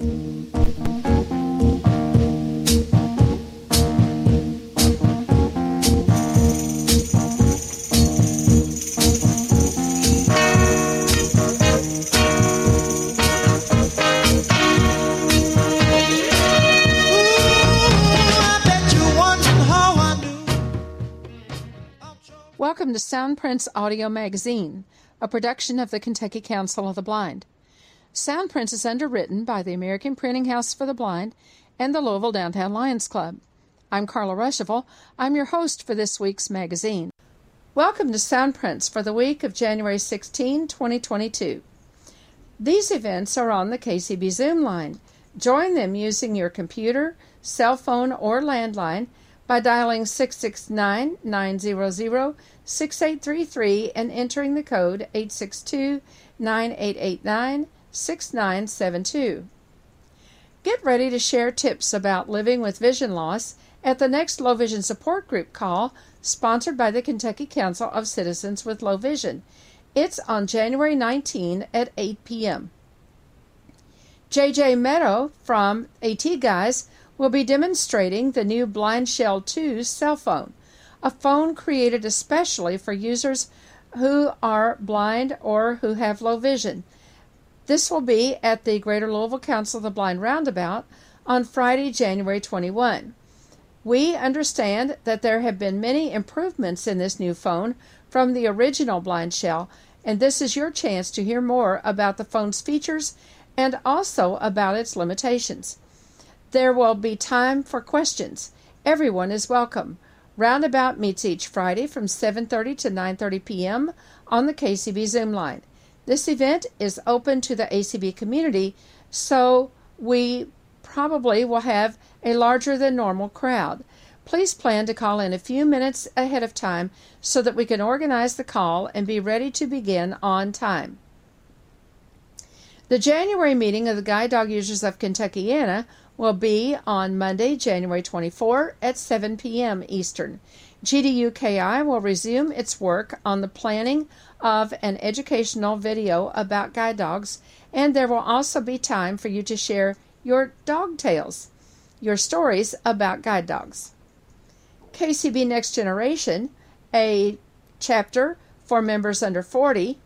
Welcome to Soundprints Audio Magazine, a production of the Kentucky Council of the Blind. Soundprints is underwritten by the American Printing House for the Blind and the Louisville Downtown Lions Club. I'm Carla Ruschival. I'm your host for this week's magazine. Welcome to Soundprints for the week of January 16, 2022. These events are on the KCB Zoom line. Join them using your computer, cell phone, or landline by dialing 669 900 6833 and entering the code 862 9889 6972. Get ready to share tips about living with vision loss at the next Low Vision Support Group call, sponsored by the Kentucky Council of Citizens with Low Vision. It's on January 19 at 8 p.m. JJ Meadow from AT Guys will be demonstrating the new BlindShell 2 cell phone, a phone created especially for users who are blind or who have low vision. This will be at the Greater Louisville Council of the Blind Roundabout on Friday, January 21. We understand that there have been many improvements in this new phone from the original BlindShell, and this is your chance to hear more about the phone's features and also about its limitations. There will be time for questions. Everyone is welcome. Roundabout meets each Friday from 7:30 to 9:30 p.m. on the KCB Zoom line. This event is open to the ACB community, so we probably will have a larger than normal crowd. Please plan to call in a few minutes ahead of time so that we can organize the call and be ready to begin on time. The January meeting of the Guide Dog Users of Kentuckiana will be on Monday, January 24 at 7 p.m. Eastern. GDUKI will resume its work on the planning of an educational video about guide dogs, and there will also be time for you to share your dog tales, your stories about guide dogs. KCB Next Generation, a chapter for members under 40,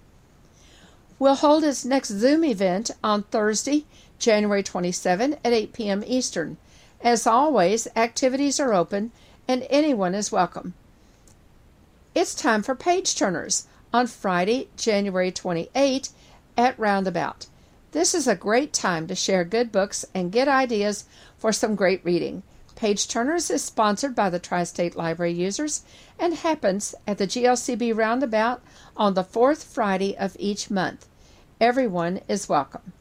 will hold its next Zoom event on Thursday, January 27 at 8 p.m. Eastern. As always, activities are open and anyone is welcome. It's time for Page Turners on Friday, January 28 at Roundabout. This is a great time to share good books and get ideas for some great reading. Page Turners is sponsored by the Tri State Library users and happens at the GLCB Roundabout on the fourth Friday of each month. Everyone is welcome.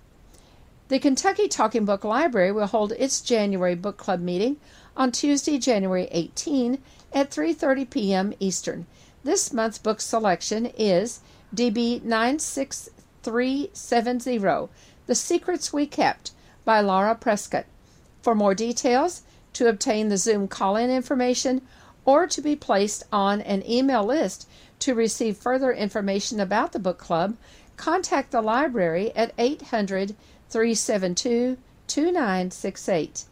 The Kentucky Talking Book Library will hold its January book club meeting on Tuesday, January 18 at 3:30 p.m. Eastern. This month's book selection is DB 96370, The Secrets We Kept by Lara Prescott. For more details, to obtain the Zoom call-in information, or to be placed on an email list to receive further information about the book club, contact the library at 800 372 2968.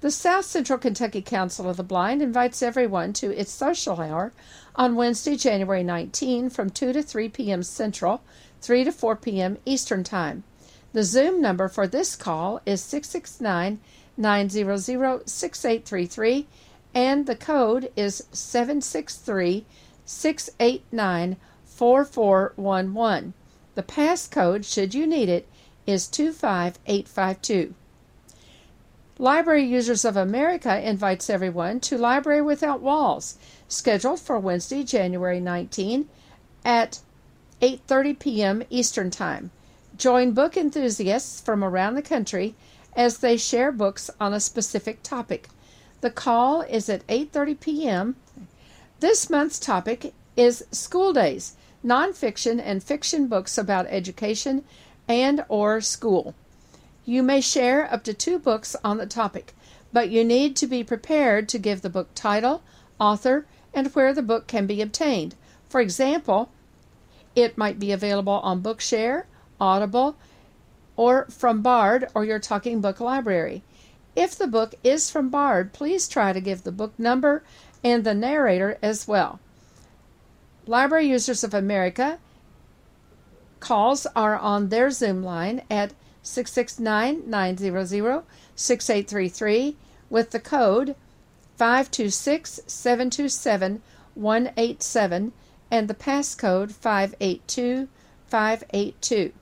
The South Central Kentucky Council of the Blind invites everyone to its social hour on Wednesday, January 19 from 2 to 3 p.m. Central, 3 to 4 p.m. Eastern Time. The Zoom number for this call is 669 900 6833 and the code is 763 689 4411. The passcode, should you need it, is 25852. Library Users of America invites everyone to Library Without Walls, scheduled for Wednesday, January 19 at 8:30 p.m. Eastern Time. Join book enthusiasts from around the country as they share books on a specific topic. The call is at 8:30 p.m. This month's topic is school days, nonfiction and fiction books about education and or school. You may share up to two books on the topic, but you need to be prepared to give the book title, author, and where the book can be obtained. For example, it might be available on Bookshare, Audible, or from Bard or your Talking Book Library. If the book is from Bard, please try to give the book number and the narrator as well. Library Users of America calls are on their Zoom line at 669 900 6833 with the code 526 727 187 and the passcode 582 582.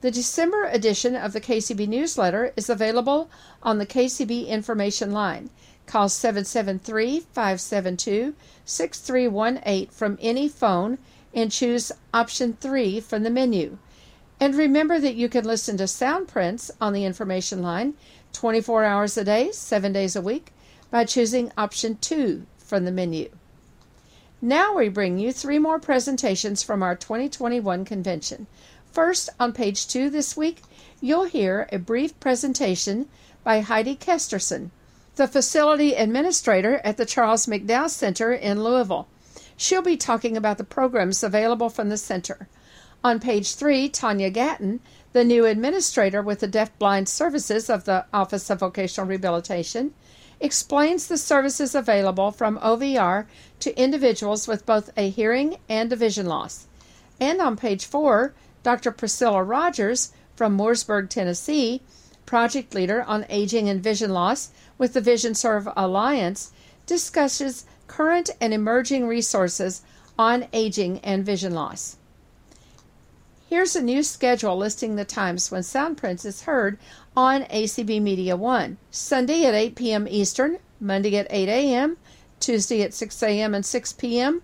The December edition of the KCB newsletter is available on the KCB information line. Call 773 572 6318 from any phone and choose option 3 from the menu. And remember that you can listen to sound prints on the information line 24 hours a day, 7 days a week by choosing option 2 from the menu. Now we bring you three more presentations from our 2021 convention. First, on page 2 this week, you'll hear a brief presentation by Heidi Kesterson, the facility administrator at the Charles McDowell Center in Louisville. She'll be talking about the programs available from the center. On page 3, Tonia Gatton, the new administrator with the Deafblind Services of the Office of Vocational Rehabilitation, explains the services available from OVR to individuals with both a hearing and a vision loss. And on page 4, Dr. Priscilla Rogers from Mooresburg, Tennessee, project leader on aging and vision loss with the VisionServe Alliance, discusses current and emerging resources on aging and vision loss. Here's a new schedule listing the times when Soundprints is heard on ACB Media 1. Sunday at 8 p.m. Eastern, Monday at 8 a.m., Tuesday at 6 a.m. and 6 p.m.,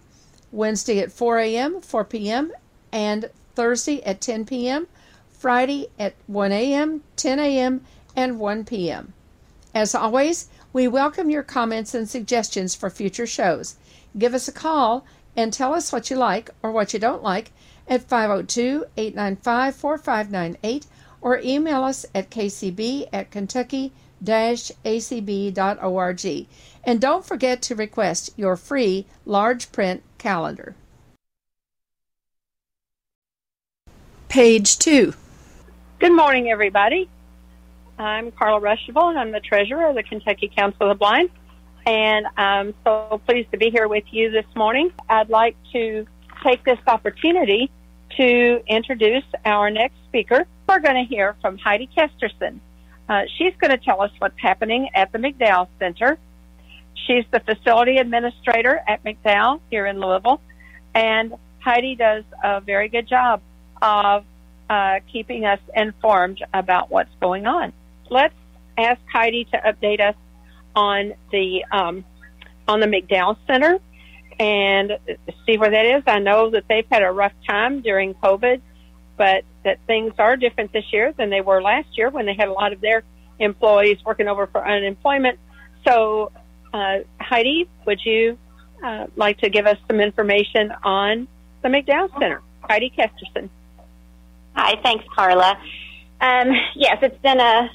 Wednesday at 4 a.m., 4 p.m., and Thursday at 10 p.m., Friday at 1 a.m., 10 a.m., and 1 p.m. As always, we welcome your comments and suggestions for future shows. Give us a call and tell us what you like or what you don't like at 502 895 4598 or email us at kcb at kentucky acb.org. And don't forget to request your free large print calendar. Page 2. Good morning, everybody. I'm Carla Ruschival, and I'm the treasurer of the Kentucky Council of the Blind. And I'm so pleased to be here with you this morning. I'd like to take this opportunity to introduce our next speaker. We're going to hear from Heidi Kesterson. Uh, she's going to tell us what's happening at the McDowell Center. She's the facility administrator at McDowell here in Louisville, and Heidi does a very good job of uh, keeping us informed about what's going on. Let's ask Heidi to update us on the um, on the McDowell Center and see where that is. I know that they've had a rough time during COVID, but that things are different this year than they were last year when they had a lot of their employees working over for unemployment. So, uh, Heidi, would you uh, like to give us some information on the McDowell Center? Heidi Kesterson. Hi, thanks, Carla. Um, yes, it's been a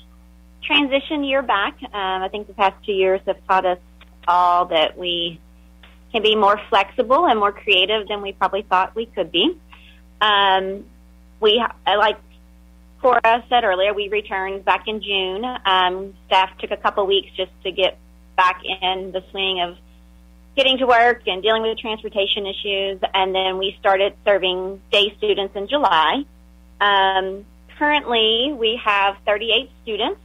transition year back. Um, I think the past two years have taught us all that we can be more flexible and more creative than we probably thought we could be. Um, we, like Cora said earlier, we returned back in June. Um, staff took a couple weeks just to get back in the swing of getting to work and dealing with transportation issues, and then we started serving day students in July. Um, currently, we have 38 students.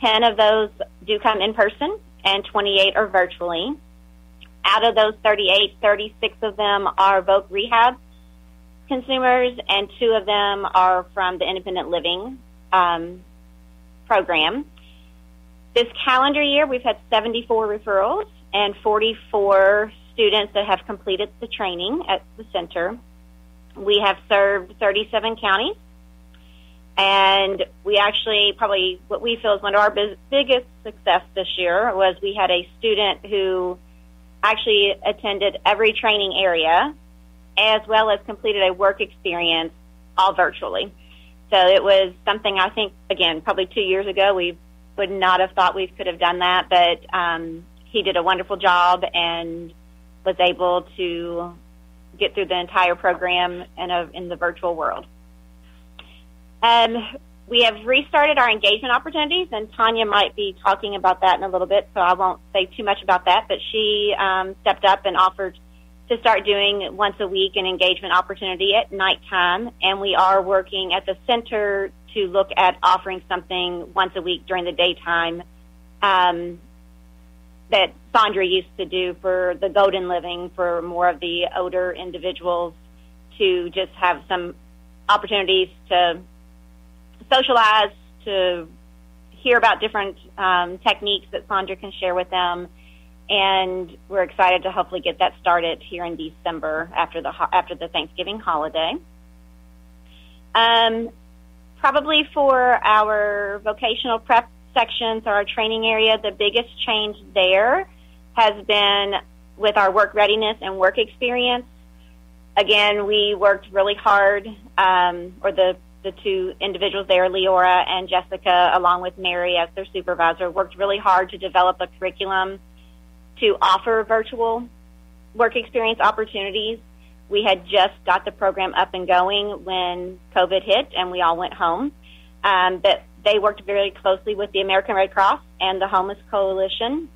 10 of those do come in person, and 28 are virtually. Out of those 38, 36 of them are Voc Rehab consumers, and two of them are from the independent living um, program. This calendar year, we've had 74 referrals and 44 students that have completed the training at the center. We have served 37 counties, and we actually probably what we feel is one of our biggest success this year was we had a student who actually attended every training area as well as completed a work experience all virtually. So it was something I think, again, probably two years ago, we would not have thought we could have done that, but um, he did a wonderful job and was able to get through the entire program in, a, in the virtual world. Um, we have restarted our engagement opportunities, and Tonia might be talking about that in a little bit, so I won't say too much about that. But she um, stepped up and offered to start doing once a week an engagement opportunity at nighttime, and we are working at the center to look at offering something once a week during the daytime um, that Sandra used to do for the Golden Living for more of the older individuals to just have some opportunities to socialize, to hear about different um, techniques that Sandra can share with them. And we're excited to hopefully get that started here in December after the after the Thanksgiving holiday. Um, probably for our vocational prep sections or our training area, the biggest change there has been with our work readiness and work experience. Again, we worked really hard, um, or the the two individuals there, Leora and Jessica, along with Mary as their supervisor, worked really hard to develop a curriculum to offer virtual work experience opportunities. We had just got the program up and going when COVID hit and we all went home. Um, but they worked very closely with the American Red Cross and the Homeless Coalition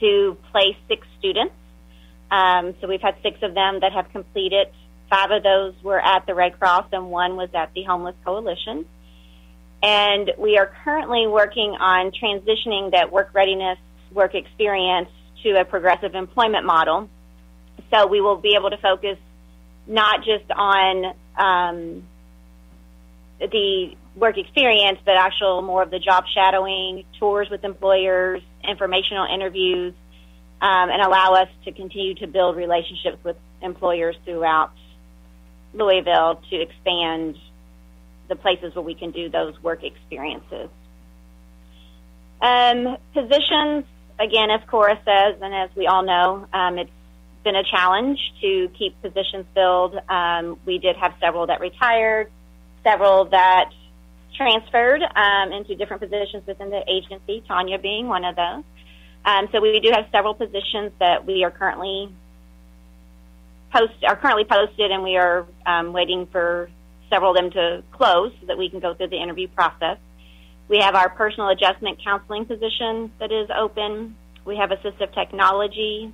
to place six students. Um, so we've had six of them that have completed Five of those were at the Red Cross and one was at the Homeless Coalition. And we are currently working on transitioning that work readiness, work experience to a progressive employment model. So we will be able to focus not just on um, the work experience, but actual more of the job shadowing, tours with employers, informational interviews, um, and allow us to continue to build relationships with employers throughout Louisville to expand the places where we can do those work experiences. Um, positions, again, as Cora says, and as we all know, um, it's been a challenge to keep positions filled. Um, we did have several that retired, several that transferred um, into different positions within the agency, Tonia being one of those. Um, so we do have several positions that we are currently post are currently posted, and we are um, waiting for several of them to close so that we can go through the interview process. We have our personal adjustment counseling position that is open. We have assistive technology,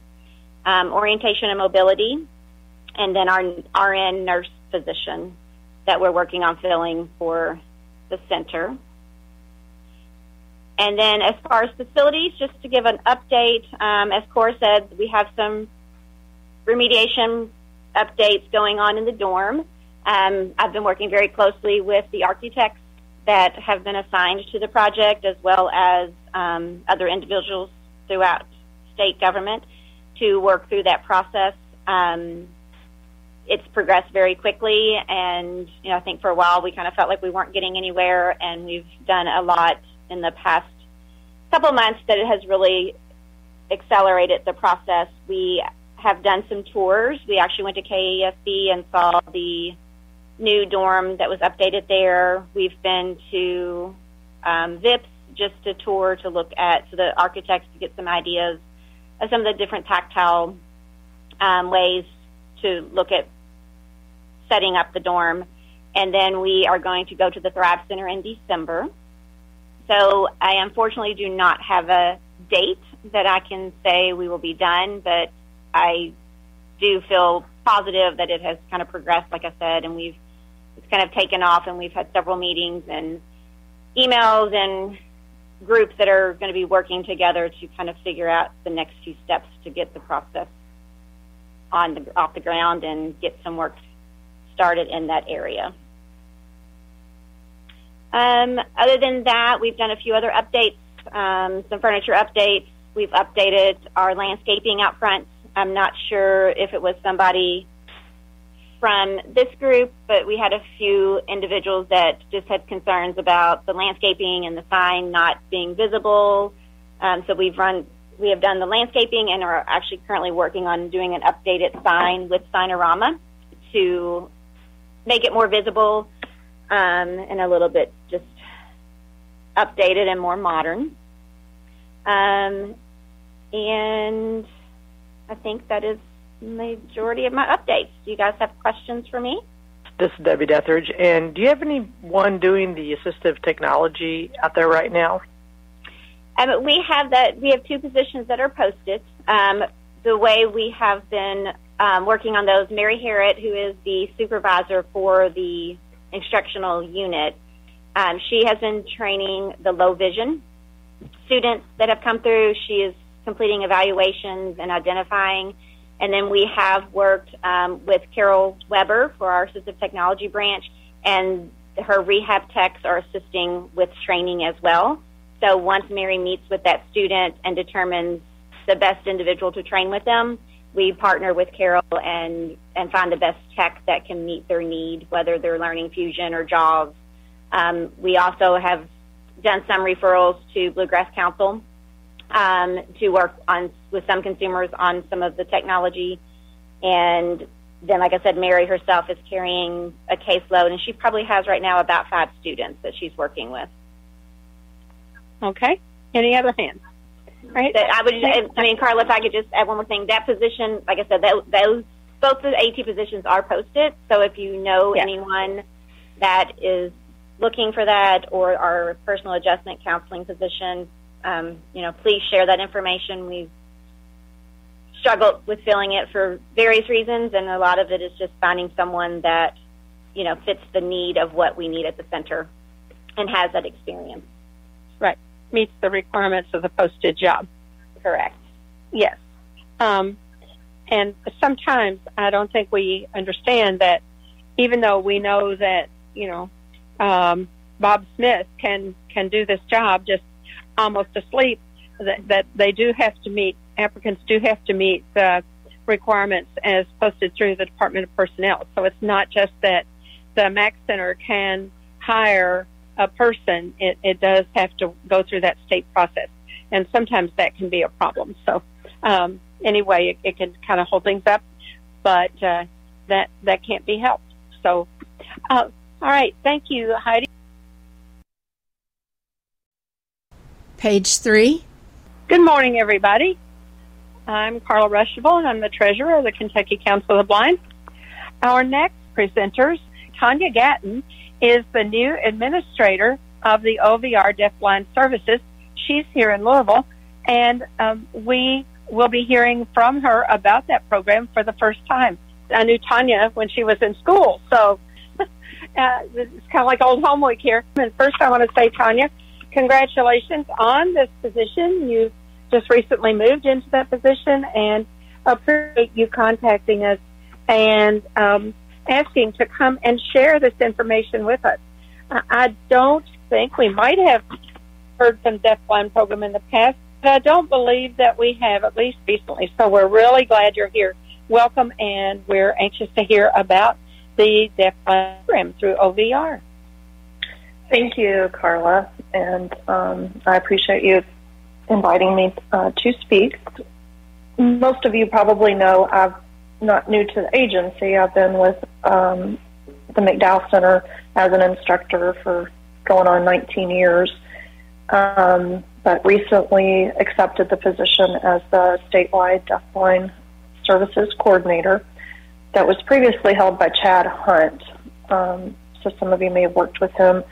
um, orientation and mobility, and then our RN nurse position that we're working on filling for the center. And then as far as facilities, just to give an update, um, as Cora said, we have some remediation updates going on in the dorm. Um, I've been working very closely with the architects that have been assigned to the project, as well as um, other individuals throughout state government, to work through that process. Um, it's progressed very quickly, and you know, I think for a while we kind of felt like we weren't getting anywhere, and we've done a lot in the past couple months that it has really accelerated the process. We have done some tours. We actually went to KASB and saw the new dorm that was updated there. We've been to um, VIPS just a tour to look at, so the architects to get some ideas of some of the different tactile um, ways to look at setting up the dorm. And then we are going to go to the Thrive Center in December. So I unfortunately do not have a date that I can say we will be done, but I do feel positive that it has kind of progressed, like I said, and we've it's kind of taken off, and we've had several meetings and emails and groups that are going to be working together to kind of figure out the next few steps to get the process on the off the ground and get some work started in that area. Um, other than that, we've done a few other updates, um, some furniture updates. We've updated our landscaping out front I'm not sure if it was somebody from this group, but we had a few individuals that just had concerns about the landscaping and the sign not being visible. Um, so we've run, we have done the landscaping and are actually currently working on doing an updated sign with Signarama to make it more visible um, and a little bit just updated and more modern. Um, and I think that is majority of my updates. Do you guys have questions for me? this is Debbie Deathridge. And do you have anyone doing the assistive technology out there right now? Um, we have that. We have two positions that are posted. Um, the way we have been um, working on those, Mary Harrod, who is the supervisor for the instructional unit, um, she has been training the low vision students that have come through. She is completing evaluations and identifying. And then we have worked um, with Carol Weber for our assistive technology branch, and her rehab techs are assisting with training as well. So once Mary meets with that student and determines the best individual to train with them, we partner with Carol and and find the best tech that can meet their need, whether they're learning Fusion or JAWS. Um, we also have done some referrals to Bluegrass Council um, to work on with some consumers on some of the technology, and then, like I said, Mary herself is carrying a caseload, and she probably has right now about five students that she's working with. Okay. Any other hands? Right. That I would. I mean, Carla, if I could just add one more thing. That position, like I said, that, those both the AT positions are posted. So if you know yes. anyone that is looking for that or our personal adjustment counseling position, um, you know, please share that information. We've struggled with filling it for various reasons, and a lot of it is just finding someone that, you know, fits the need of what we need at the center and has that experience. Right. Meets the requirements of the posted job. Correct. Yes. Um, and sometimes I don't think we understand that even though we know that, you know, um, Bob Smith can, can do this job just almost asleep, that, that they do have to meet, applicants do have to meet the requirements as posted through the Department of Personnel. So it's not just that the MAC Center can hire a person, it, it does have to go through that state process. And sometimes that can be a problem. So, um, anyway, it, it can kind of hold things up, but, uh, that, that can't be helped. So, uh, all right. Thank you, Heidi. Page three. Good morning, everybody. I'm Carla Ruschival, and I'm the treasurer of the Kentucky Council of the Blind. Our next presenters, Tonia Gatton, is the new administrator of the OVR Deafblind Services. She's here in Louisville, and um, we will be hearing from her about that program for the first time. I knew Tonia when she was in school, so uh, it's kind of like old home week here. And first, I want to say, Tanya, congratulations on this position. You just recently moved into that position, and appreciate you contacting us and um, asking to come and share this information with us. I don't think we might have heard some deafblind program in the past, but I don't believe that we have, at least recently. So we're really glad you're here. Welcome, and we're anxious to hear about the deafblind program through OVR. Thank you, Carla, and um, I appreciate you inviting me uh, to speak. Most of you probably know I'm not new to the agency. I've been with um, the McDowell Center as an instructor for going on 19 years, um, but recently accepted the position as the statewide deafblind services coordinator that was previously held by Chad Hunt. Um, so some of you may have worked with him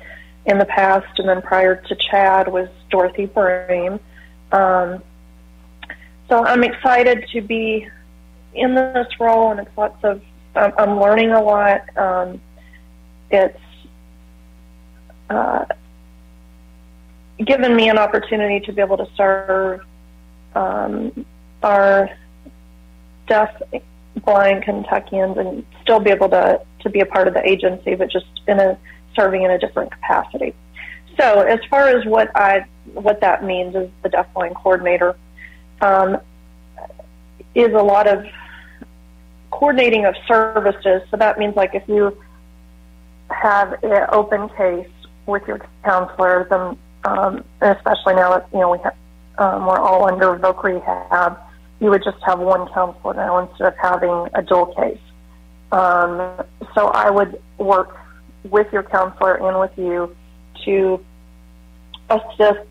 in the past, and then prior to Chad was Dorothy Brame. Um, so I'm excited to be in this role, and it's lots of um, I'm learning a lot. Um, it's uh, given me an opportunity to be able to serve um, our deaf, blind Kentuckians and still be able to to be a part of the agency, but just in a serving in a different capacity. So, as far as what I what that means as the deafblind coordinator, um, is a lot of coordinating of services. So that means like if you have an open case with your counselor, then um, especially now that you know we have um, we're all under voc rehab, you would just have one counselor now instead of having a dual case. Um, so I would work with your counselor and with you to assist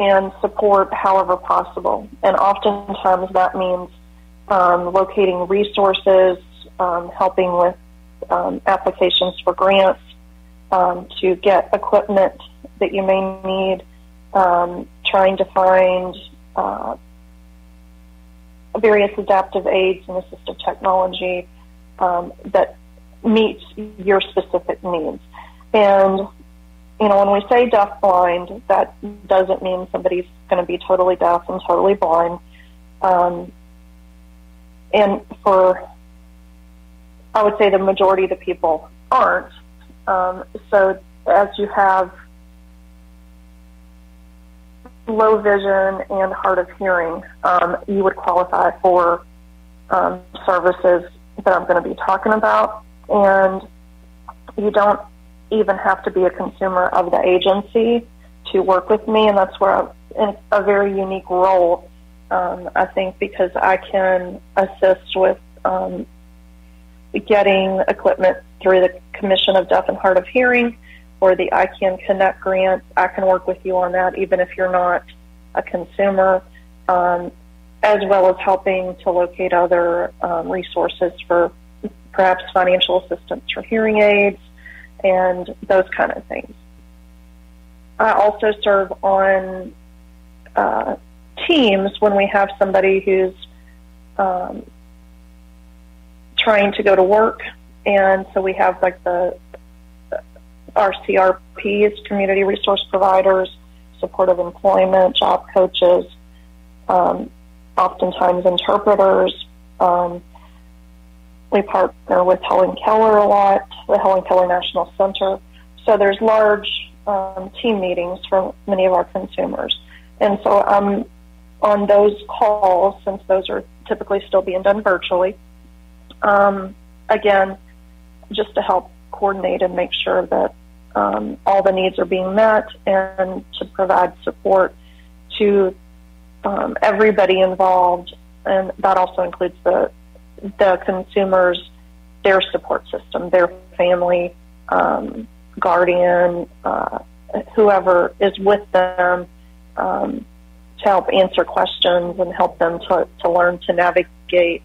and support however possible. And oftentimes that means um, locating resources, um, helping with um, applications for grants, um, to get equipment that you may need, um, trying to find uh, various adaptive aids and assistive technology um, that meets your specific needs. And you know, when we say deaf blind, that doesn't mean somebody's going to be totally deaf and totally blind. Um, and for, I would say the majority of the people aren't. Um, so as you have low vision and hard of hearing, um, you would qualify for um, services that I'm going to be talking about. And you don't even have to be a consumer of the agency to work with me, and that's where I'm a very unique role. Um, I think because I can assist with um, getting equipment through the Commission of Deaf and Hard of Hearing or the iCan Connect grant. I can work with you on that, even if you're not a consumer, um, as well as helping to locate other um, resources for perhaps financial assistance for hearing aids, and those kind of things. I also serve on uh, teams when we have somebody who's um, trying to go to work, and so we have like the our CRPs, community resource providers, supportive employment, job coaches, um, oftentimes interpreters. Um, we partner with Helen Keller a lot, the Helen Keller National Center. So there's large um, team meetings for many of our consumers. And so I'm on those calls, since those are typically still being done virtually. Um, again, just to help coordinate and make sure that um, all the needs are being met and to provide support to um, everybody involved. And that also includes the the consumers their support system, their family, um, guardian, uh, whoever is with them um, to help answer questions and help them to, to learn to navigate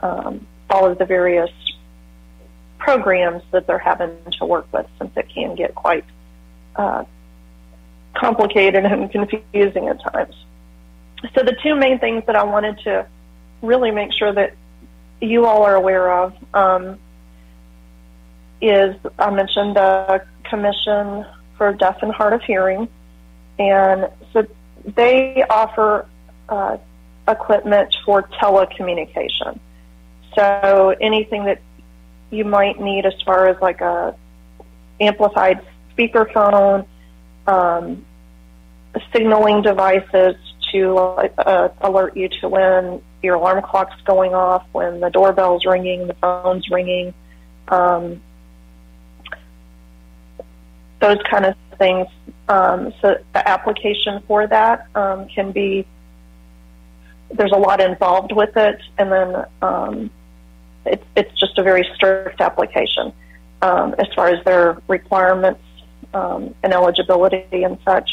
um, all of the various programs that they're having to work with since it can get quite uh, complicated and confusing at times. So the two main things that I wanted to really make sure that you all are aware of um, is I mentioned the Commission for Deaf and Hard of Hearing, and so they offer uh, equipment for telecommunication. So anything that you might need as far as like a amplified speakerphone, um, signaling devices to uh, alert you to when your alarm clock's going off, when the doorbell's ringing, the phone's ringing, um, those kind of things. Um, so the application for that um, can be there's a lot involved with it, and then um, it's it's just a very strict application um, as far as their requirements um, and eligibility and such.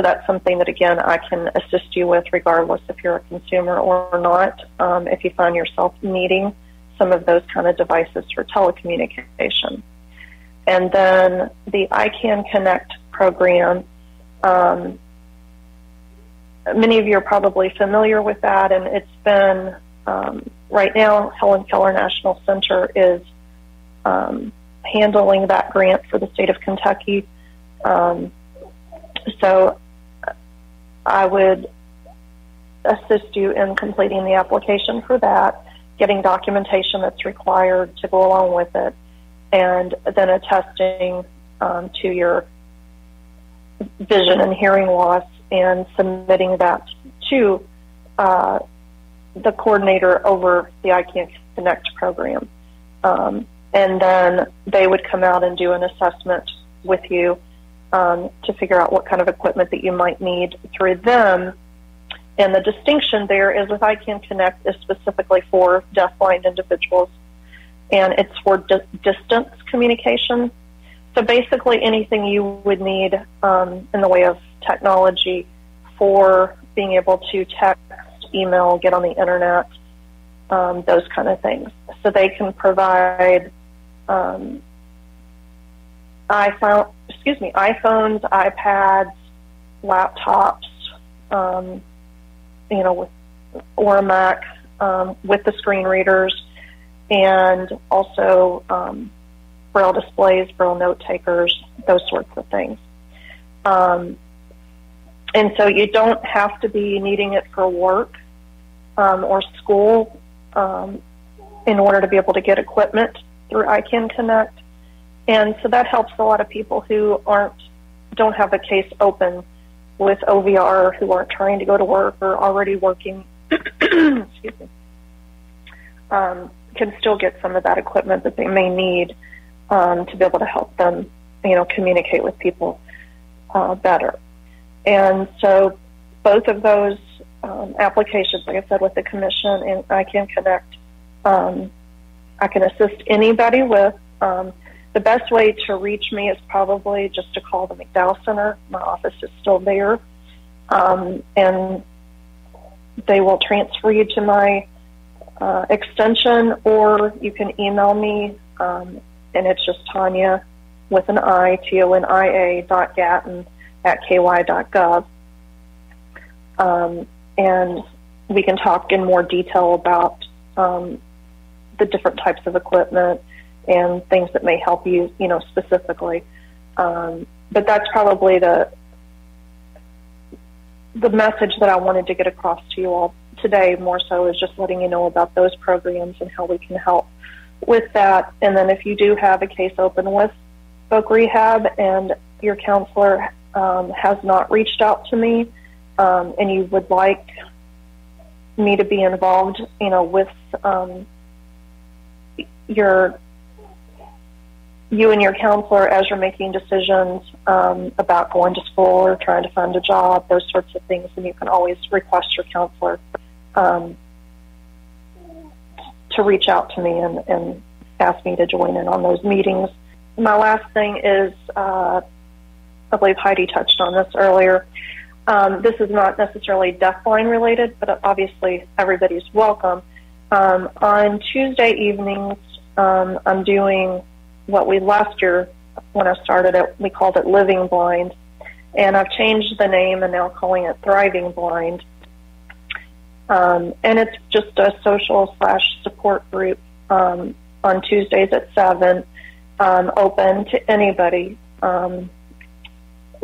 So that's something that, again, I can assist you with regardless if you're a consumer or not, um, if you find yourself needing some of those kind of devices for telecommunication. And then the iCan Connect program, um, many of you are probably familiar with that, and it's been um, right now, Helen Keller National Center is um, handling that grant for the state of Kentucky. Um, so I would assist you in completing the application for that, getting documentation that's required to go along with it, and then attesting um, to your vision and hearing loss and submitting that to uh, the coordinator over the iCan Connect program. Um, and then they would come out and do an assessment with you um, to figure out what kind of equipment that you might need through them. And the distinction there is with iCan Connect is specifically for deafblind individuals, and it's for di- distance communication. So basically, anything you would need um, in the way of technology for being able to text, email, get on the internet, um, those kind of things. So they can provide um, excuse me, iPhones, iPads, laptops, um, you know, with or a Mac um, with the screen readers, and also um, braille displays, braille note takers, those sorts of things. Um, and so you don't have to be needing it for work um, or school um, in order to be able to get equipment through iCan Connect. And so that helps a lot of people who aren't don't have a case open with OVR who aren't trying to go to work or already working. excuse me. Um, can still get some of that equipment that they may need um, to be able to help them, you know, communicate with people uh, better. And so both of those um, applications, like I said, with the commission and iCan Connect, um, I can assist anybody with. Um, the best way to reach me is probably just to call the McDowell Center. My office is still there. Um, and they will transfer you to my uh, extension, or you can email me, um, and it's just Tonia with an I, T O N I A dot Gatton at ky.gov. Um, and we can talk in more detail about um, the different types of equipment and things that may help you, you know, specifically. Um, but that's probably the the message that I wanted to get across to you all today. More so is just letting you know about those programs and how we can help with that. And then if you do have a case open with Voc Rehab and your counselor um, has not reached out to me, um, and you would like me to be involved, you know, with um, your you and your counselor as you're making decisions um, about going to school or trying to find a job, those sorts of things, and you can always request your counselor um, to reach out to me and, and ask me to join in on those meetings. My last thing is uh, I believe Heidi touched on this earlier. Um, this is not necessarily deafblind related, but obviously everybody's welcome. Um, on Tuesday evenings, um, I'm doing what we last year when I started it, we called it Living Blind, and I've changed the name and now calling it Thriving Blind. Um, and it's just a social slash support group um, on Tuesdays at seven, um, open to anybody. Um,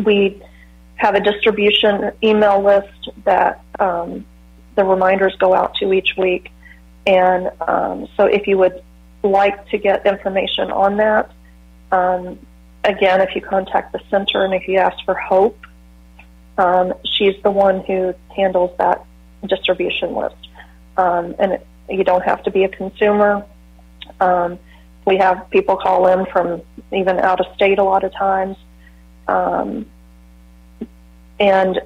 we have a distribution email list that um, the reminders go out to each week. And um, so if you would like to get information on that, um, again, if you contact the center and if you ask for Hope, um, she's the one who handles that distribution list. Um, and it, you don't have to be a consumer. Um, we have people call in from even out of state a lot of times. Um, and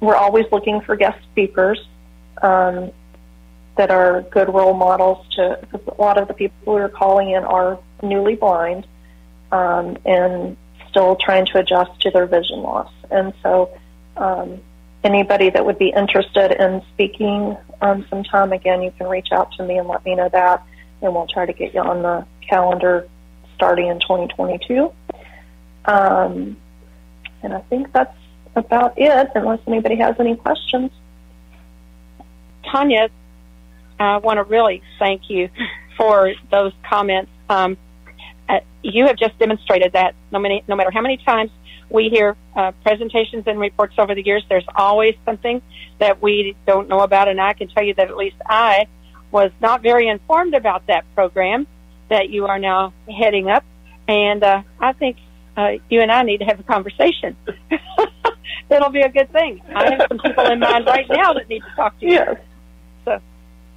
we're always looking for guest speakers um, that are good role models to, because a lot of the people who are calling in are newly blind um, and still trying to adjust to their vision loss. And so, um, anybody that would be interested in speaking um, sometime, again, you can reach out to me and let me know that, and we'll try to get you on the calendar starting in 2022. Um, and I think that's about it, unless anybody has any questions. Tonia, I want to really thank you for those comments. Um, uh, you have just demonstrated that no, many, no matter how many times we hear uh, presentations and reports over the years, there's always something that we don't know about. And I can tell you that at least I was not very informed about that program that you are now heading up. And uh, I think uh, you and I need to have a conversation. It'll be a good thing. I have some people in mind right now that need to talk to you. Yes. So,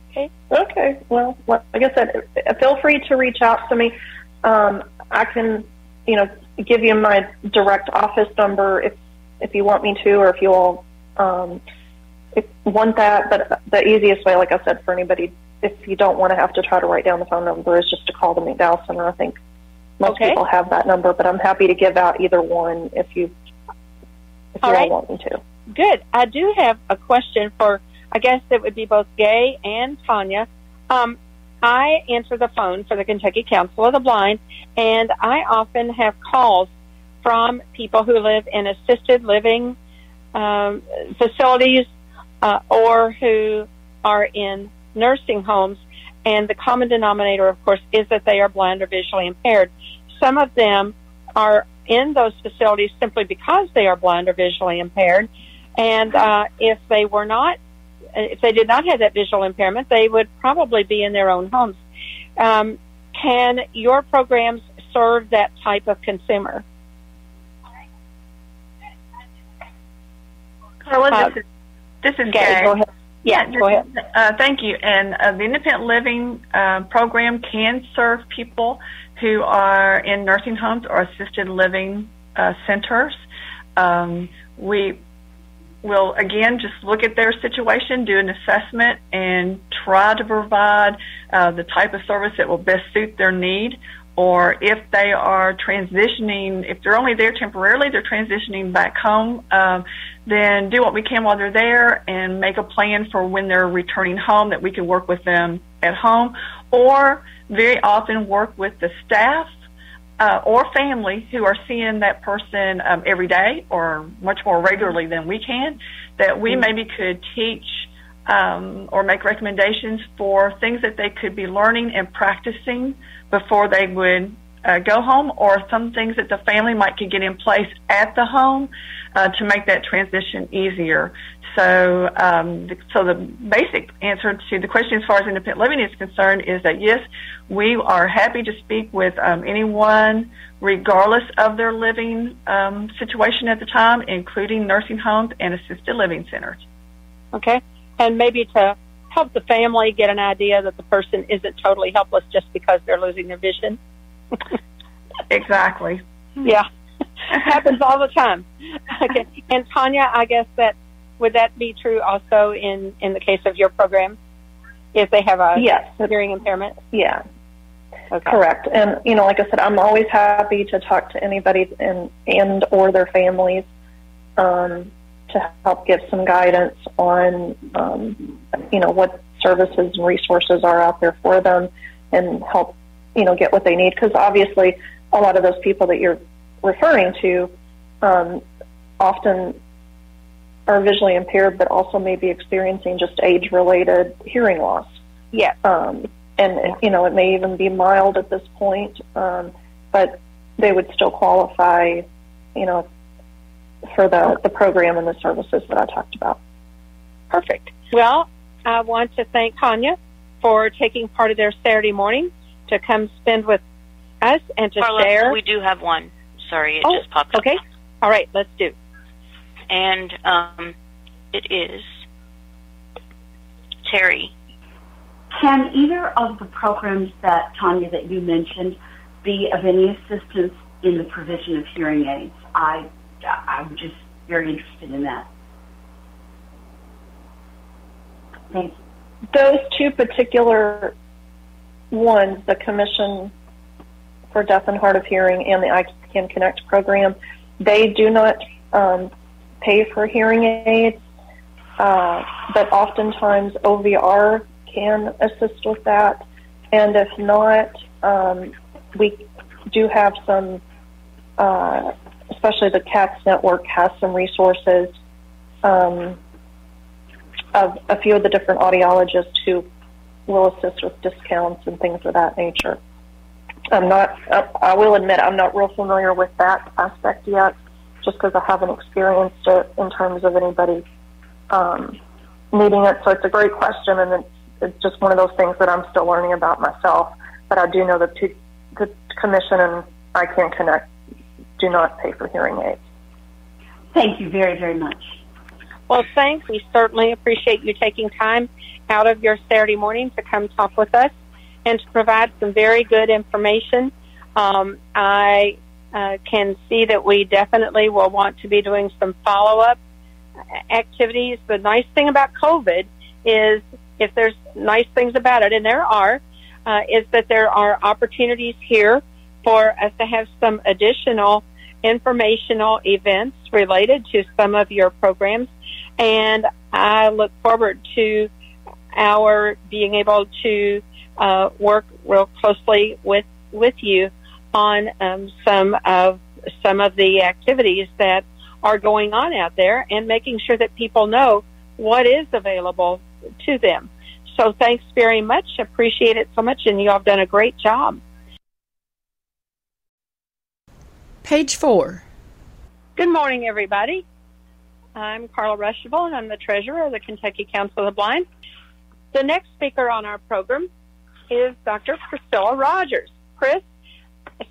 okay. Okay. Well, like I said, feel free to reach out to me. Um, I can, you know, give you my direct office number if if you want me to, or if you all um, if want that. But the easiest way, like I said, for anybody, if you don't want to have to try to write down the phone number, is just to call the McDowell Center. I think most Okay. people have that number, but I'm happy to give out either one if you if All you right. all want me to. Good. I do have a question for, I guess it would be both Gay and Tonia. Um, I answer the phone for the Kentucky Council of the Blind, and I often have calls from people who live in assisted living um, facilities uh, or who are in nursing homes. And the common denominator, of course, is that they are blind or visually impaired. Some of them are in those facilities simply because they are blind or visually impaired. And uh, if they were not, if they did not have that visual impairment, they would probably be in their own homes. Um, can your programs serve that type of consumer? Carla, uh, this is this is Gary. Go ahead. Yeah, go ahead. Uh, thank you. And uh, the independent living uh, program can serve people who are in nursing homes or assisted living uh, centers. Um, we will again just look at their situation, do an assessment, and try to provide uh, the type of service that will best suit their need. Or if they are transitioning, if they're only there temporarily, they're transitioning back home, um, then do what we can while they're there and make a plan for when they're returning home that we can work with them at home. Or very often work with the staff uh, or family who are seeing that person um, every day or much more regularly than we can, that we mm-hmm. maybe could teach um, or make recommendations for things that they could be learning and practicing before they would uh, go home, or some things that the family might could get in place at the home uh, to make that transition easier. So, um, the, so the basic answer to the question as far as independent living is concerned is that yes, we are happy to speak with um, anyone, regardless of their living um, situation at the time, including nursing homes and assisted living centers. Okay, and maybe to help the family get an idea that the person isn't totally helpless just because they're losing their vision. exactly. Yeah, happens all the time. Okay, and Tonia, I guess that would that be true also in in the case of your program? If they have a yes. hearing impairment? Yeah. Okay. Correct. And you know, like I said, I'm always happy to talk to anybody and and or their families um, to help give some guidance on um, you know what services and resources are out there for them and help you know get what they need because obviously a lot of those people that you're referring to um, often are visually impaired, but also may be experiencing just age-related hearing loss. Yeah. Um, and you know, it may even be mild at this point, um, but they would still qualify, you know, for the the program and the services that I talked about. Perfect. Well, I want to thank Tonia for taking part of their Saturday morning to come spend with us and to Carla, share. We do have one. Sorry, it oh, just popped up. Okay. All right, let's do and um, it is Terry. Can either of the programs that Tonia that you mentioned be of any assistance in the provision of hearing aids? I I'm just very interested in that. Thank you. Those two particular ones, the Commission for Deaf and Hard of Hearing and the I Can Connect program, they do not um, pay for hearing aids, uh, but oftentimes OVR can assist with that. And if not, um, we do have some, uh, especially the CATS network has some resources um, of a few of the different audiologists who will assist with discounts and things of that nature. I'm not, I will admit, I'm not real familiar with that aspect yet just because I haven't experienced it in terms of anybody um, needing it. So it's a great question, and it's, it's just one of those things that I'm still learning about myself. But I do know that to, the commission and iCan Connect do not pay for hearing aids. Thank you very, very much. Well, thanks. We certainly appreciate you taking time out of your Saturday morning to come talk with us and to provide some very good information. Um, I uh, can see that we definitely will want to be doing some follow up activities. The nice thing about COVID is, if there's nice things about it, and there are, uh, is that there are opportunities here for us to have some additional informational events related to some of your programs. And I look forward to our being able to uh, work real closely with with you on um, some of some of the activities that are going on out there and making sure that people know what is available to them. So thanks very much. Appreciate it so much, and you all have done a great job. Page four. Good morning, everybody. I'm Carla Ruschival, and I'm the treasurer of the Kentucky Council of the Blind. The next speaker on our program is Dr. Priscilla Rogers. Chris,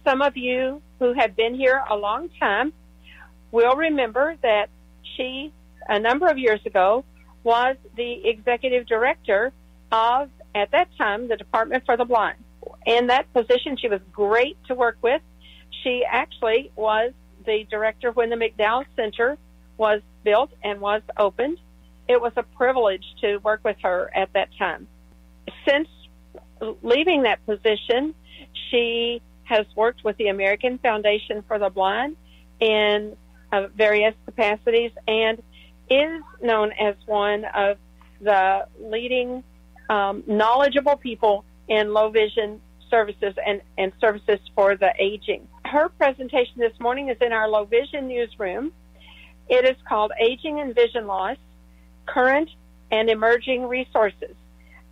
some of you who have been here a long time will remember that she, a number of years ago, was the executive director of, at that time, the Department for the Blind. In that position, she was great to work with. She actually was the director when the McDowell Center was built and was opened. It was a privilege to work with her at that time. Since leaving that position, she has worked with the American Foundation for the Blind in uh, various capacities and is known as one of the leading um, knowledgeable people in low vision services and, and services for the aging. Her presentation this morning is in our low vision newsroom. It is called Aging and Vision Loss Current and Emerging Resources.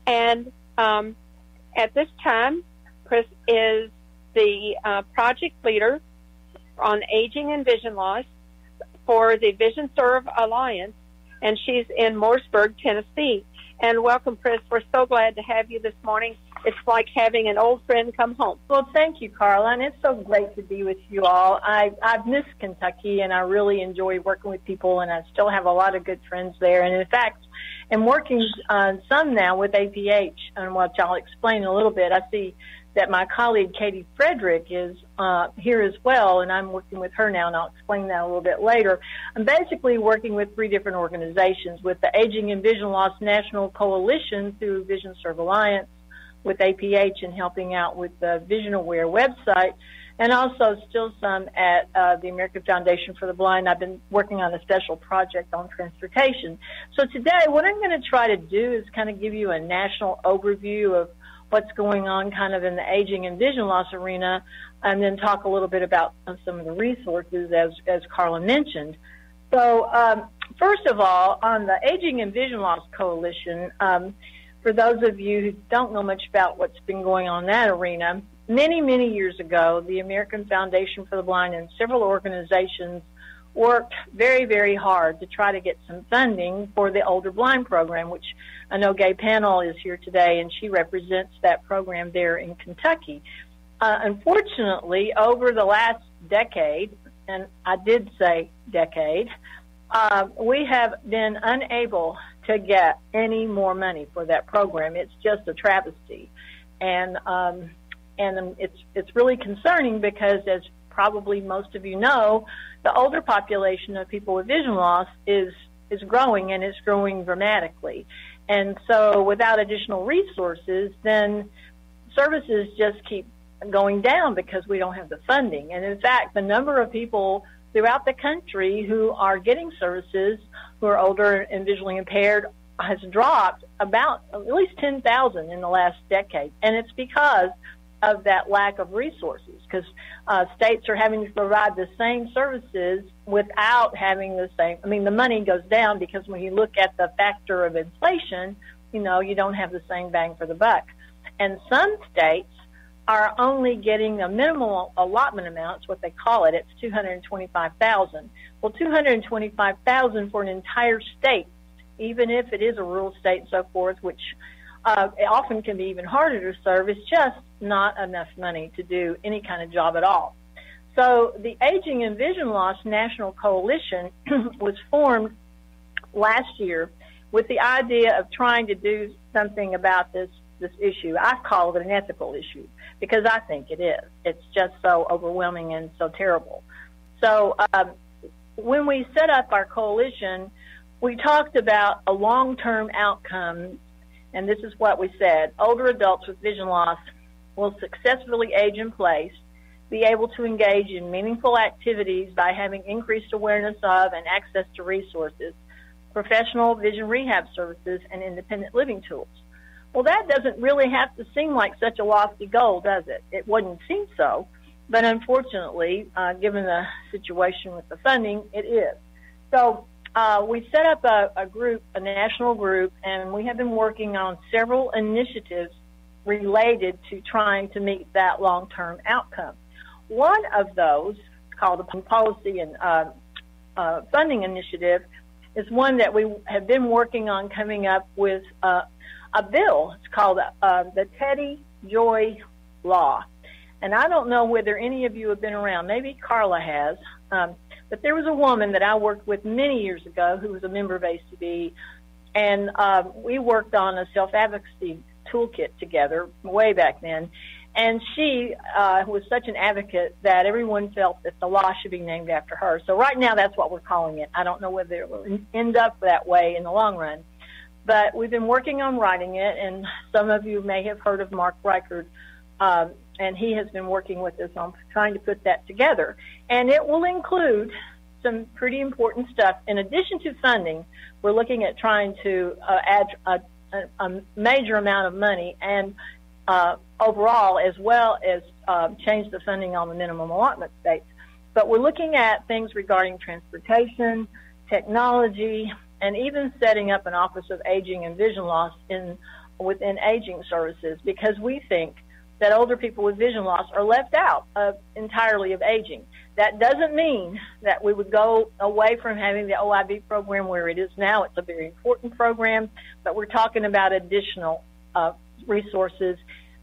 And um, at this time, Chris is the uh, project leader on aging and vision loss for the VisionServe Alliance, and she's in Mooresburg, Tennessee. And welcome, Chris. We're so glad to have you this morning. It's like having an old friend come home. Well, thank you, Carla, and it's so great to be with you all. I, I've missed Kentucky, and I really enjoy working with people, and I still have a lot of good friends there. And in fact, I'm working on some now with APH, and which I'll explain in a little bit. I see that my colleague Katie Frederick is uh, here as well, and I'm working with her now, and I'll explain that a little bit later. I'm basically working with three different organizations with the Aging and Vision Loss National Coalition through VisionServe Alliance, with APH, and helping out with the Vision Aware website, and also still some at uh, the American Foundation for the Blind. I've been working on a special project on transportation. So today, what I'm going to try to do is kind of give you a national overview of what's going on kind of in the aging and vision loss arena, and then talk a little bit about some of the resources as, as Carla mentioned. So, um, first of all, on the Aging and Vision Loss Coalition, um, for those of you who don't know much about what's been going on in that arena, many, many years ago, the American Foundation for the Blind and several organizations worked very, very hard to try to get some funding for the Older Blind program, which I know Gay Panel is here today, and she represents that program there in Kentucky. Uh, unfortunately, over the last decade, and I did say decade, uh, we have been unable to get any more money for that program. It's just a travesty, and um, and it's it's really concerning because, as probably most of you know, the older population of people with vision loss is is growing and it's growing dramatically. And so without additional resources, then services just keep going down because we don't have the funding. And in fact, the number of people throughout the country who are getting services who are older and visually impaired has dropped about at least 10,000 in the last decade. And it's because of that lack of resources because uh, states are having to provide the same services without having the same. I mean, the money goes down because when you look at the factor of inflation, you know, you don't have the same bang for the buck. And some states are only getting a minimal allotment amount, it's what they call it. It's 225,000. Well, 225,000 for an entire state, even if it is a rural state and so forth, which uh, often can be even harder to serve. It's just not enough money to do any kind of job at all. So the Aging and Vision Loss National Coalition was formed last year with the idea of trying to do something about this this issue. I call it an ethical issue because I think it is. It's just so overwhelming and so terrible. So um, when we set up our coalition, we talked about a long-term outcome and this is what we said older adults with vision loss will successfully age in place, be able to engage in meaningful activities by having increased awareness of and access to resources, professional vision rehab services, and independent living tools. Well, that doesn't really have to seem like such a lofty goal, does it? It wouldn't seem so, but unfortunately, uh, given the situation with the funding, it is. So uh, we set up a, a group, a national group, and we have been working on several initiatives related to trying to meet that long-term outcome. One of those, called the Policy and uh, uh, Funding Initiative, is one that we have been working on coming up with uh, a bill. It's called uh, the Teddy Joy Law. And I don't know whether any of you have been around. Maybe Carla has. Um, but there was a woman that I worked with many years ago who was a member of ACB, and um, we worked on a self advocacy toolkit together way back then. And she uh, was such an advocate that everyone felt that the law should be named after her. So right now, that's what we're calling it. I don't know whether it will end up that way in the long run, but we've been working on writing it. And some of you may have heard of Mark Richert, um, and he has been working with us on trying to put that together. And it will include some pretty important stuff. In addition to funding, we're looking at trying to uh, add a, a, a, major amount of money and uh, overall, as well as uh, change the funding on the minimum allotment states. But we're looking at things regarding transportation, technology, and even setting up an Office of Aging and Vision Loss in within aging services because we think that older people with vision loss are left out of, entirely of aging. That doesn't mean that we would go away from having the OIB program where it is now. It's a very important program, but we're talking about additional uh, resources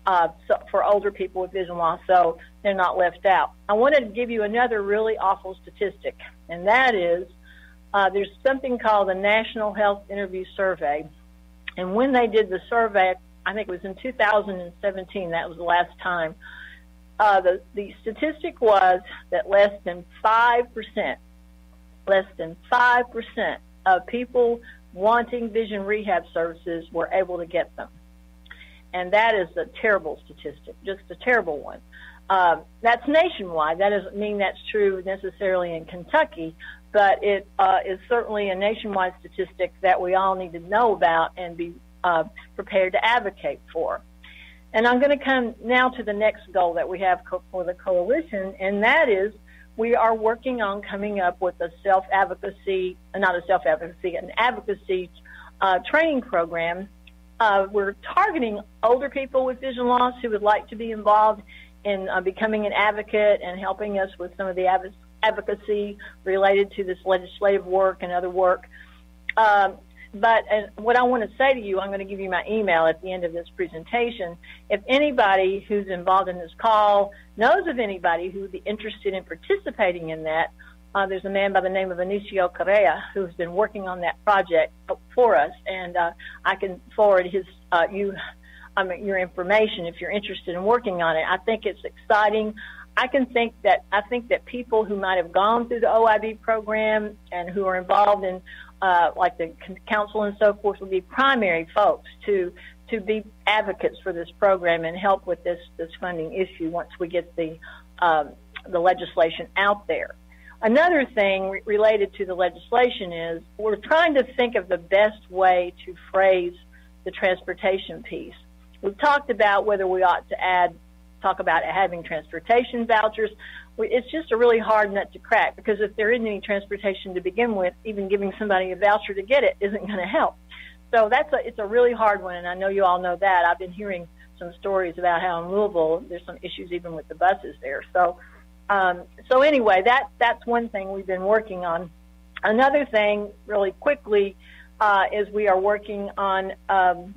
uh, so for older people with vision loss so they're not left out. I wanted to give you another really awful statistic, and that is uh, there's something called the National Health Interview Survey. And when they did the survey I think it was in 2017, that was the last time, uh, the, the statistic was that less than 5%, less than 5% of people wanting vision rehab services were able to get them. And that is a terrible statistic, just a terrible one. Uh, that's nationwide. That doesn't mean that's true necessarily in Kentucky, but it uh, is certainly a nationwide statistic that we all need to know about and be uh, prepared to advocate for. And I'm going to come now to the next goal that we have co- for the coalition, and that is we are working on coming up with a self advocacy, not a self advocacy, an advocacy uh, training program. Uh, we're targeting older people with vision loss who would like to be involved in uh, becoming an advocate and helping us with some of the advocacy related to this legislative work and other work. Um, but what I want to say to you, I'm going to give you my email at the end of this presentation. If anybody who's involved in this call knows of anybody who would be interested in participating in that, uh, there's a man by the name of Anicio Correa who's been working on that project for us, and uh, I can forward his uh, you um, your information if you're interested in working on it. I think it's exciting. I can think that I think that people who might have gone through the OIB program and who are involved in uh, like the council and so forth, will be primary folks to to be advocates for this program and help with this this funding issue once we get the um, the legislation out there. Another thing re- related to the legislation is we're trying to think of the best way to phrase the transportation piece. We've talked about whether we ought to add talk about having transportation vouchers it's just a really hard nut to crack because if there isn't any transportation to begin with, even giving somebody a voucher to get it isn't going to help. So that's a it's a really hard one, and I know you all know that. I've been hearing some stories about how in Louisville there's some issues even with the buses there. So um, so anyway, that that's one thing we've been working on. Another thing, really quickly, uh, is we are working on um,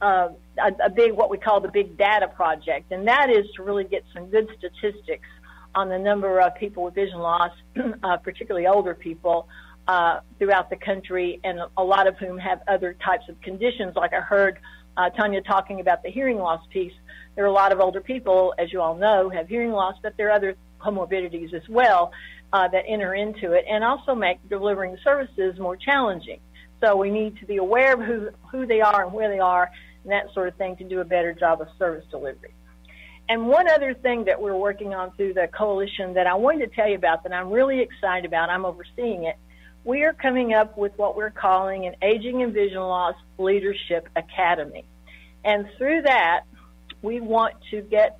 uh, a, a, big what we call the big data project, and that is to really get some good statistics on the number of people with vision loss, uh, particularly older people, uh, throughout the country, and a lot of whom have other types of conditions. Like I heard uh, Tonia talking about the hearing loss piece. There are a lot of older people, as you all know, have hearing loss, but there are other comorbidities as well uh, that enter into it, and also make delivering services more challenging. So we need to be aware of who who they are and where they are, and that sort of thing to do a better job of service delivery. And one other thing that we're working on through the coalition that I wanted to tell you about that I'm really excited about, I'm overseeing it. We are coming up with what we're calling an Aging and Vision Loss Leadership Academy. And through that, we want to get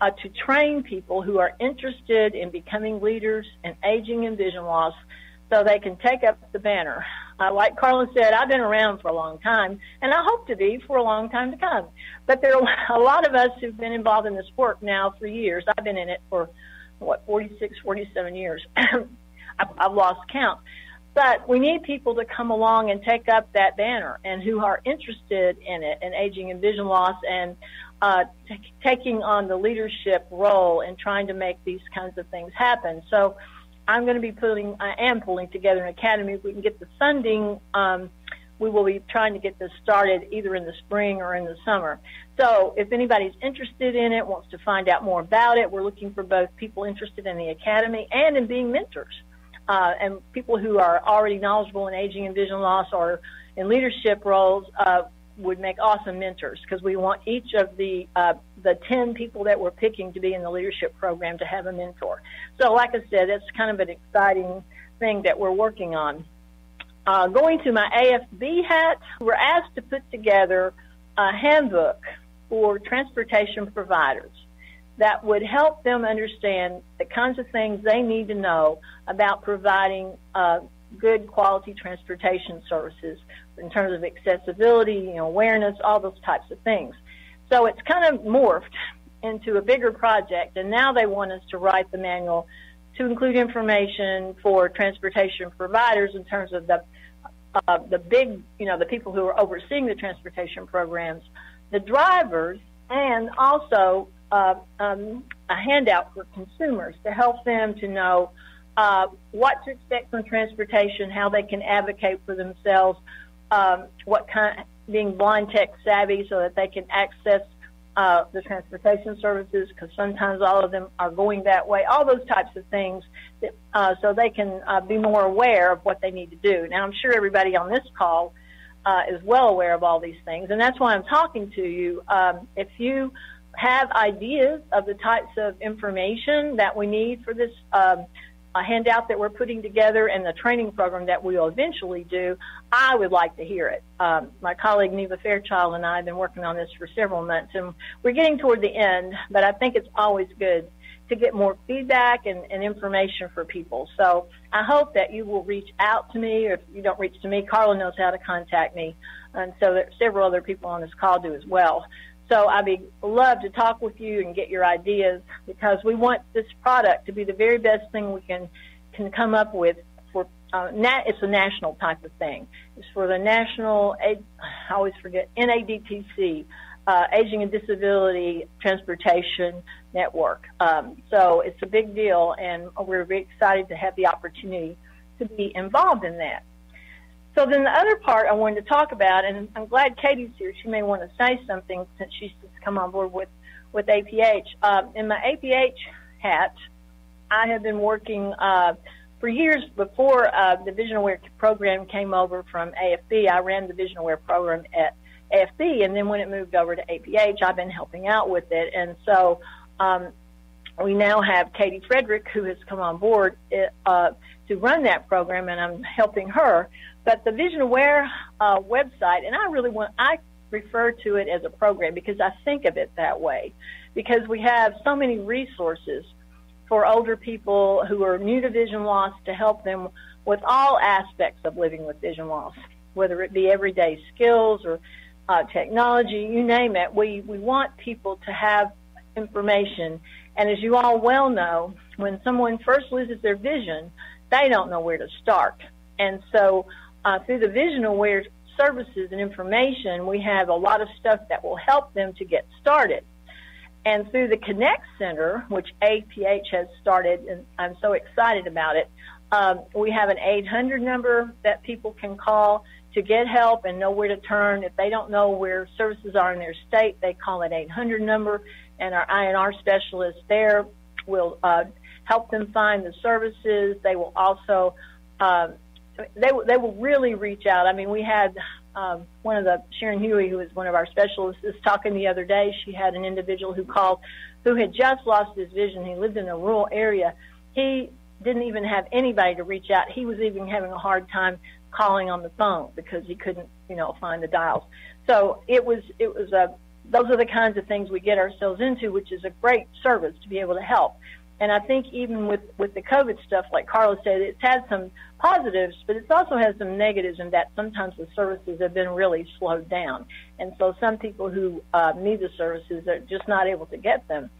uh, to train people who are interested in becoming leaders in aging and vision loss so they can take up the banner. Uh, like Carla said, I've been around for a long time, and I hope to be for a long time to come. But there are a lot of us who've been involved in this work now for years. I've been in it for, what, 46, 47 years. I've, I've lost count. But we need people to come along and take up that banner and who are interested in it and aging and vision loss and uh, t- taking on the leadership role and trying to make these kinds of things happen. So I'm going to be putting, I am pulling together an academy. If we can get the funding, um, we will be trying to get this started either in the spring or in the summer. So if anybody's interested in it, wants to find out more about it, we're looking for both people interested in the academy and in being mentors uh, and people who are already knowledgeable in aging and vision loss or in leadership roles uh, would make awesome mentors because we want each of the uh, the 10 people that we're picking to be in the leadership program to have a mentor. So, like I said, it's kind of an exciting thing that we're working on. Uh, going to my AFB hat, we're asked to put together a handbook for transportation providers that would help them understand the kinds of things they need to know about providing uh, good quality transportation services in terms of accessibility, you know, awareness, all those types of things. So it's kind of morphed into a bigger project, and now they want us to write the manual to include information for transportation providers in terms of the uh, the big, you know, the people who are overseeing the transportation programs, the drivers, and also uh, um, a handout for consumers to help them to know uh, what to expect from transportation, how they can advocate for themselves, um, what kind, being blind tech savvy so that they can access uh, the transportation services because sometimes all of them are going that way. All those types of things, that, uh, so they can uh, be more aware of what they need to do. Now, I'm sure everybody on this call uh, is well aware of all these things, and that's why I'm talking to you. Um, if you have ideas of the types of information that we need for this um, handout that we're putting together and the training program that we will eventually do, I would like to hear it. Um, my colleague Neva Fairchild and I have been working on this for several months, and we're getting toward the end, but I think it's always good to get more feedback and, and information for people. So I hope that you will reach out to me, or if you don't reach to me, Carla knows how to contact me, and so that several other people on this call do as well. So I'd be love to talk with you and get your ideas because we want this product to be the very best thing we can can come up with for uh, nat- it's a national type of thing. It's for the national I always forget NADTC uh, Aging and Disability Transportation Network. Um, so it's a big deal, and we're very excited to have the opportunity to be involved in that. So then the other part I wanted to talk about, and I'm glad Katie's here. She may want to say something since she's just come on board with with APH. Uh, in my APH hat, I have been working uh, for years before uh, the Vision Aware program came over from AFB. I ran the Vision Aware program at AFB, and then when it moved over to APH, I've been helping out with it. And so um, we now have Katie Frederick, who has come on board uh, to run that program, and I'm helping her. But the Vision Aware uh, website, and I really want, I refer to it as a program because I think of it that way, because we have so many resources for older people who are new to vision loss to help them with all aspects of living with vision loss, whether it be everyday skills or uh, technology, you name it. We, we want people to have information. And as you all well know, when someone first loses their vision, they don't know where to start. And so uh, through the Vision Aware services and information, we have a lot of stuff that will help them to get started. And through the Connect Center, which APH has started, and I'm so excited about it, um, we have an 800 number that people can call to get help and know where to turn. If they don't know where services are in their state, they call an 800 number, and our INR specialist there will uh, help them find the services. They will also um, they they will really reach out. I mean, we had um, one of the Sharon Huey, who is one of our specialists, is talking the other day. She had an individual who called who had just lost his vision. He lived in a rural area. He didn't even have anybody to reach out. He was even having a hard time calling on the phone because he couldn't, you know, find the dials. So it was it was a those are the kinds of things we get ourselves into, which is a great service to be able to help. And I think even with, with the COVID stuff, like Carlos said, it's had some positives, but it's also has some negatives in that sometimes the services have been really slowed down. And so some people who uh, need the services are just not able to get them.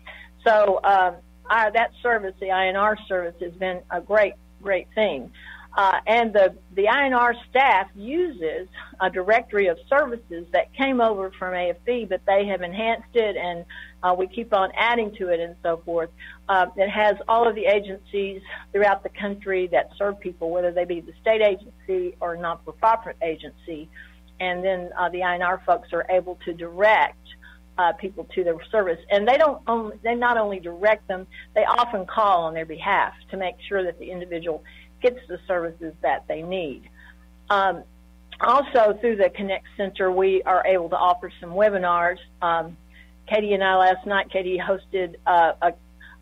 So um, I, that service, the INR service, has been a great, great thing. Uh, and the, the INR staff uses a directory of services that came over from AFB, but they have enhanced it and uh, we keep on adding to it and so forth. Uh, it has all of the agencies throughout the country that serve people, whether they be the state agency or not-for-profit agency. And then uh, the INR folks are able to direct uh, people to their service. And they don't only, they not only direct them, they often call on their behalf to make sure that the individual gets the services that they need. Um, also, through the Connect Center, we are able to offer some webinars. Um, Katie and I last night, Katie hosted uh, a,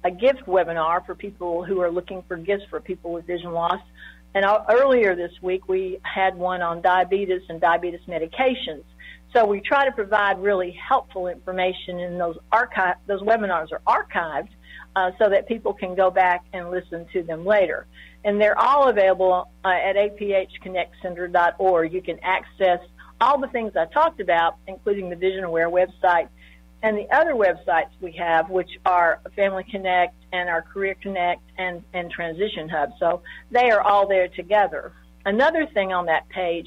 a gift webinar for people who are looking for gifts for people with vision loss. And earlier this week, we had one on diabetes and diabetes medications. So we try to provide really helpful information, and those archive those webinars are archived uh, so that people can go back and listen to them later and they're all available uh, at apHconnectcenter.org. You can access all the things I talked about, including the Vision Aware website and the other websites we have, which are Family Connect and our Career Connect and, and Transition Hub. So they are all there together. Another thing on that page,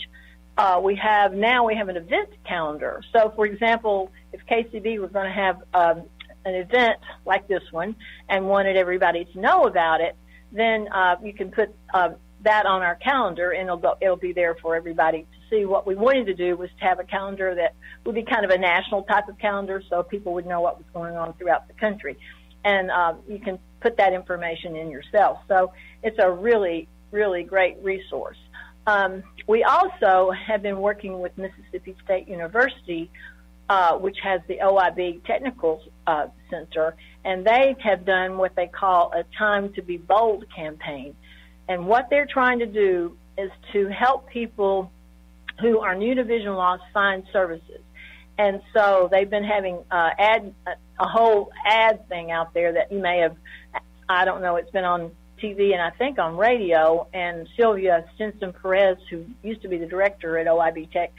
uh, we have now we have an event calendar. So, for example, if KCB was going to have um, an event like this one and wanted everybody to know about it, then uh, you can put uh, that on our calendar, and it'll go, it'll be there for everybody to see. What we wanted to do was to have a calendar that would be kind of a national type of calendar, so people would know what was going on throughout the country, and uh, you can put that information in yourself. So it's a really, really great resource. Um, we also have been working with Mississippi State University uh, which has the OIB Technical uh, Center, and they have done what they call a Time to Be Bold campaign. And what they're trying to do is to help people who are new to vision loss find services. And so they've been having uh, ad a whole ad thing out there that you may have, I don't know, it's been on TV and I think on radio. And Sylvia Stinson Perez, who used to be the director at OIB Tech,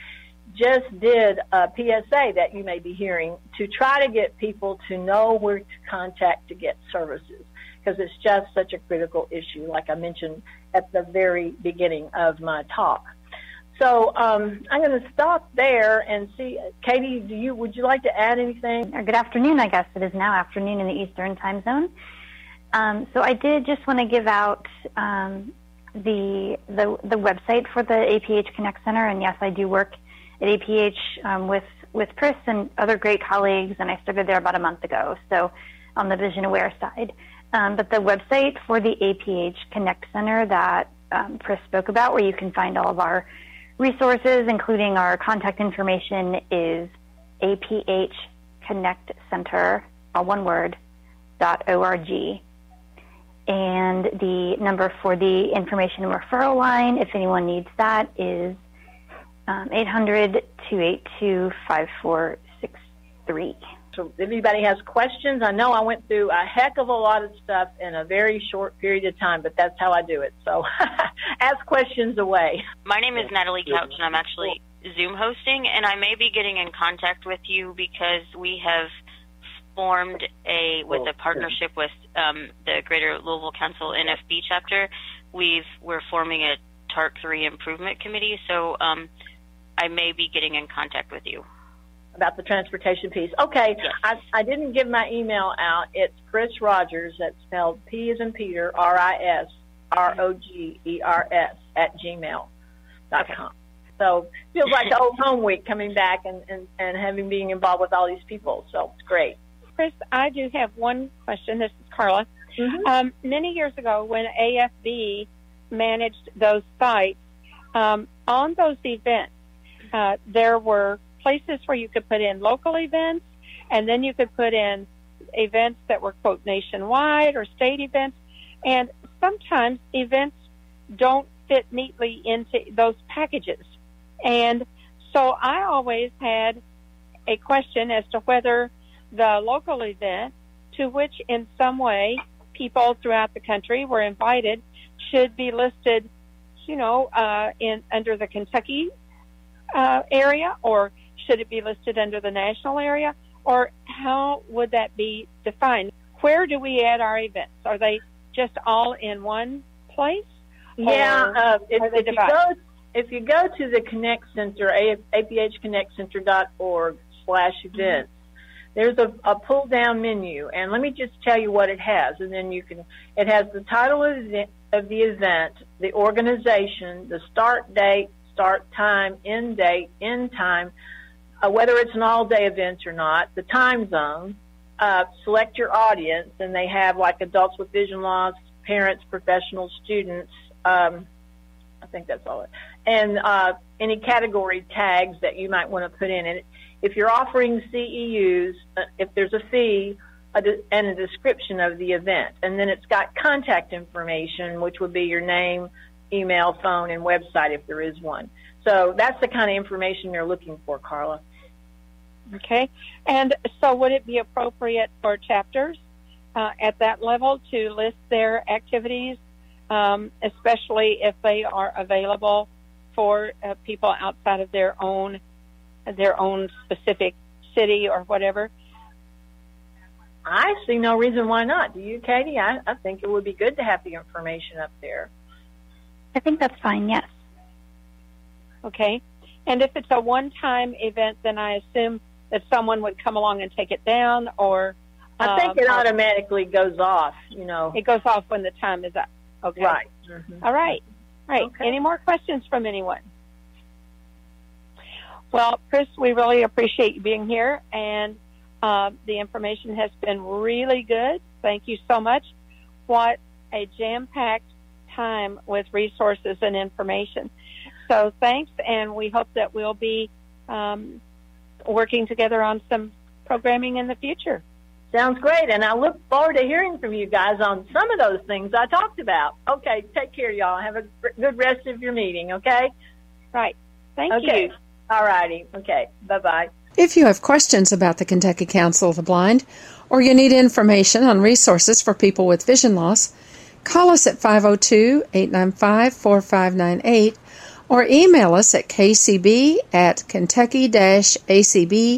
just did a PSA that you may be hearing to try to get people to know where to contact to get services because it's just such a critical issue, like I mentioned at the very beginning of my talk. So um, I'm going to stop there and see, Katie. Do you would you like to add anything? Or good afternoon, I guess it is now afternoon in the Eastern Time Zone. Um, so I did just want to give out um, the the the website for the APH Connect Center, and yes, I do work at APH um, with with Chris and other great colleagues, and I started there about a month ago. So on the Vision Aware side, um, but the website for the APH Connect Center that um, Chris spoke about, where you can find all of our resources, including our contact information, is APH Connect Center, all one word, dot org. And the number for the information referral line, if anyone needs that, is 800 282 5463. So if anybody has questions, I know I went through a heck of a lot of stuff in a very short period of time, but that's how I do it. So ask questions away. My name is Natalie Couch, and I'm actually Zoom hosting, and I may be getting in contact with you because we have formed a with a partnership with um, the Greater Louisville Council NFB chapter. We've we're forming a TARC three improvement committee, so um, I may be getting in contact with you. About the transportation piece. Okay, yes. I, I didn't give my email out. It's Chris Rogers, that's spelled P as in Peter, R I S R O G E R S, at gmail dot com. So feels like the old home week coming back and, and, and having being involved with all these people. So it's great. Chris, I do have one question. This is Carla. Mm-hmm. Um, many years ago, when AFB managed those sites, um, on those events, uh, there were places where you could put in local events, and then you could put in events that were quote nationwide or state events, and sometimes events don't fit neatly into those packages. And so I always had a question as to whether the local event, to which in some way people throughout the country were invited, should be listed, you know, uh, in under the Kentucky uh, area, or should it be listed under the national area, or how would that be defined? Where do we add our events? Are they just all in one place? Yeah, uh, if, if you go if you go to the Connect Center, aphconnectcenter.org slash events, there's a, a pull down menu, and let me just tell you what it has, and then you can. It has the title of the, of the event, the organization, the start date, start time, end date, end time, uh, whether it's an all day event or not, the time zone. Uh, select your audience, and they have like adults with vision loss, parents, professionals, students. Um, I think that's all. It, and uh, any category tags that you might want to put in. And if you're offering CEUs, uh, if there's a fee and a description of the event, and then it's got contact information, which would be your name, email, phone, and website if there is one. So that's the kind of information you're looking for, Carla. Okay. And so would it be appropriate for chapters uh, at that level to list their activities, um, especially if they are available for uh, people outside of their own their own specific city or whatever? I see no reason why not. Do you, Katie? I, I think it would be good to have the information up there. I think that's fine, yes. Okay. And if it's a one time event, then I assume that someone would come along and take it down or. I think um, it automatically goes off, you know. It goes off when the time is up. Okay. Right. Mhm. All right. Right. Okay. Any more questions from anyone? Well, Chris, we really appreciate you being here, and uh, the information has been really good. Thank you so much. What a jam packed time with resources and information. So thanks, and we hope that we'll be um, working together on some programming in the future. Sounds great, and I look forward to hearing from you guys on some of those things I talked about. Okay, take care, y'all. Have a gr- good rest of your meeting, okay? Right. Thank okay. you. All righty. Okay. Bye bye. If you have questions about the Kentucky Council of the Blind, or you need information on resources for people with vision loss, call us at 502 895 4598 or email us at kcb at kentucky acb.org.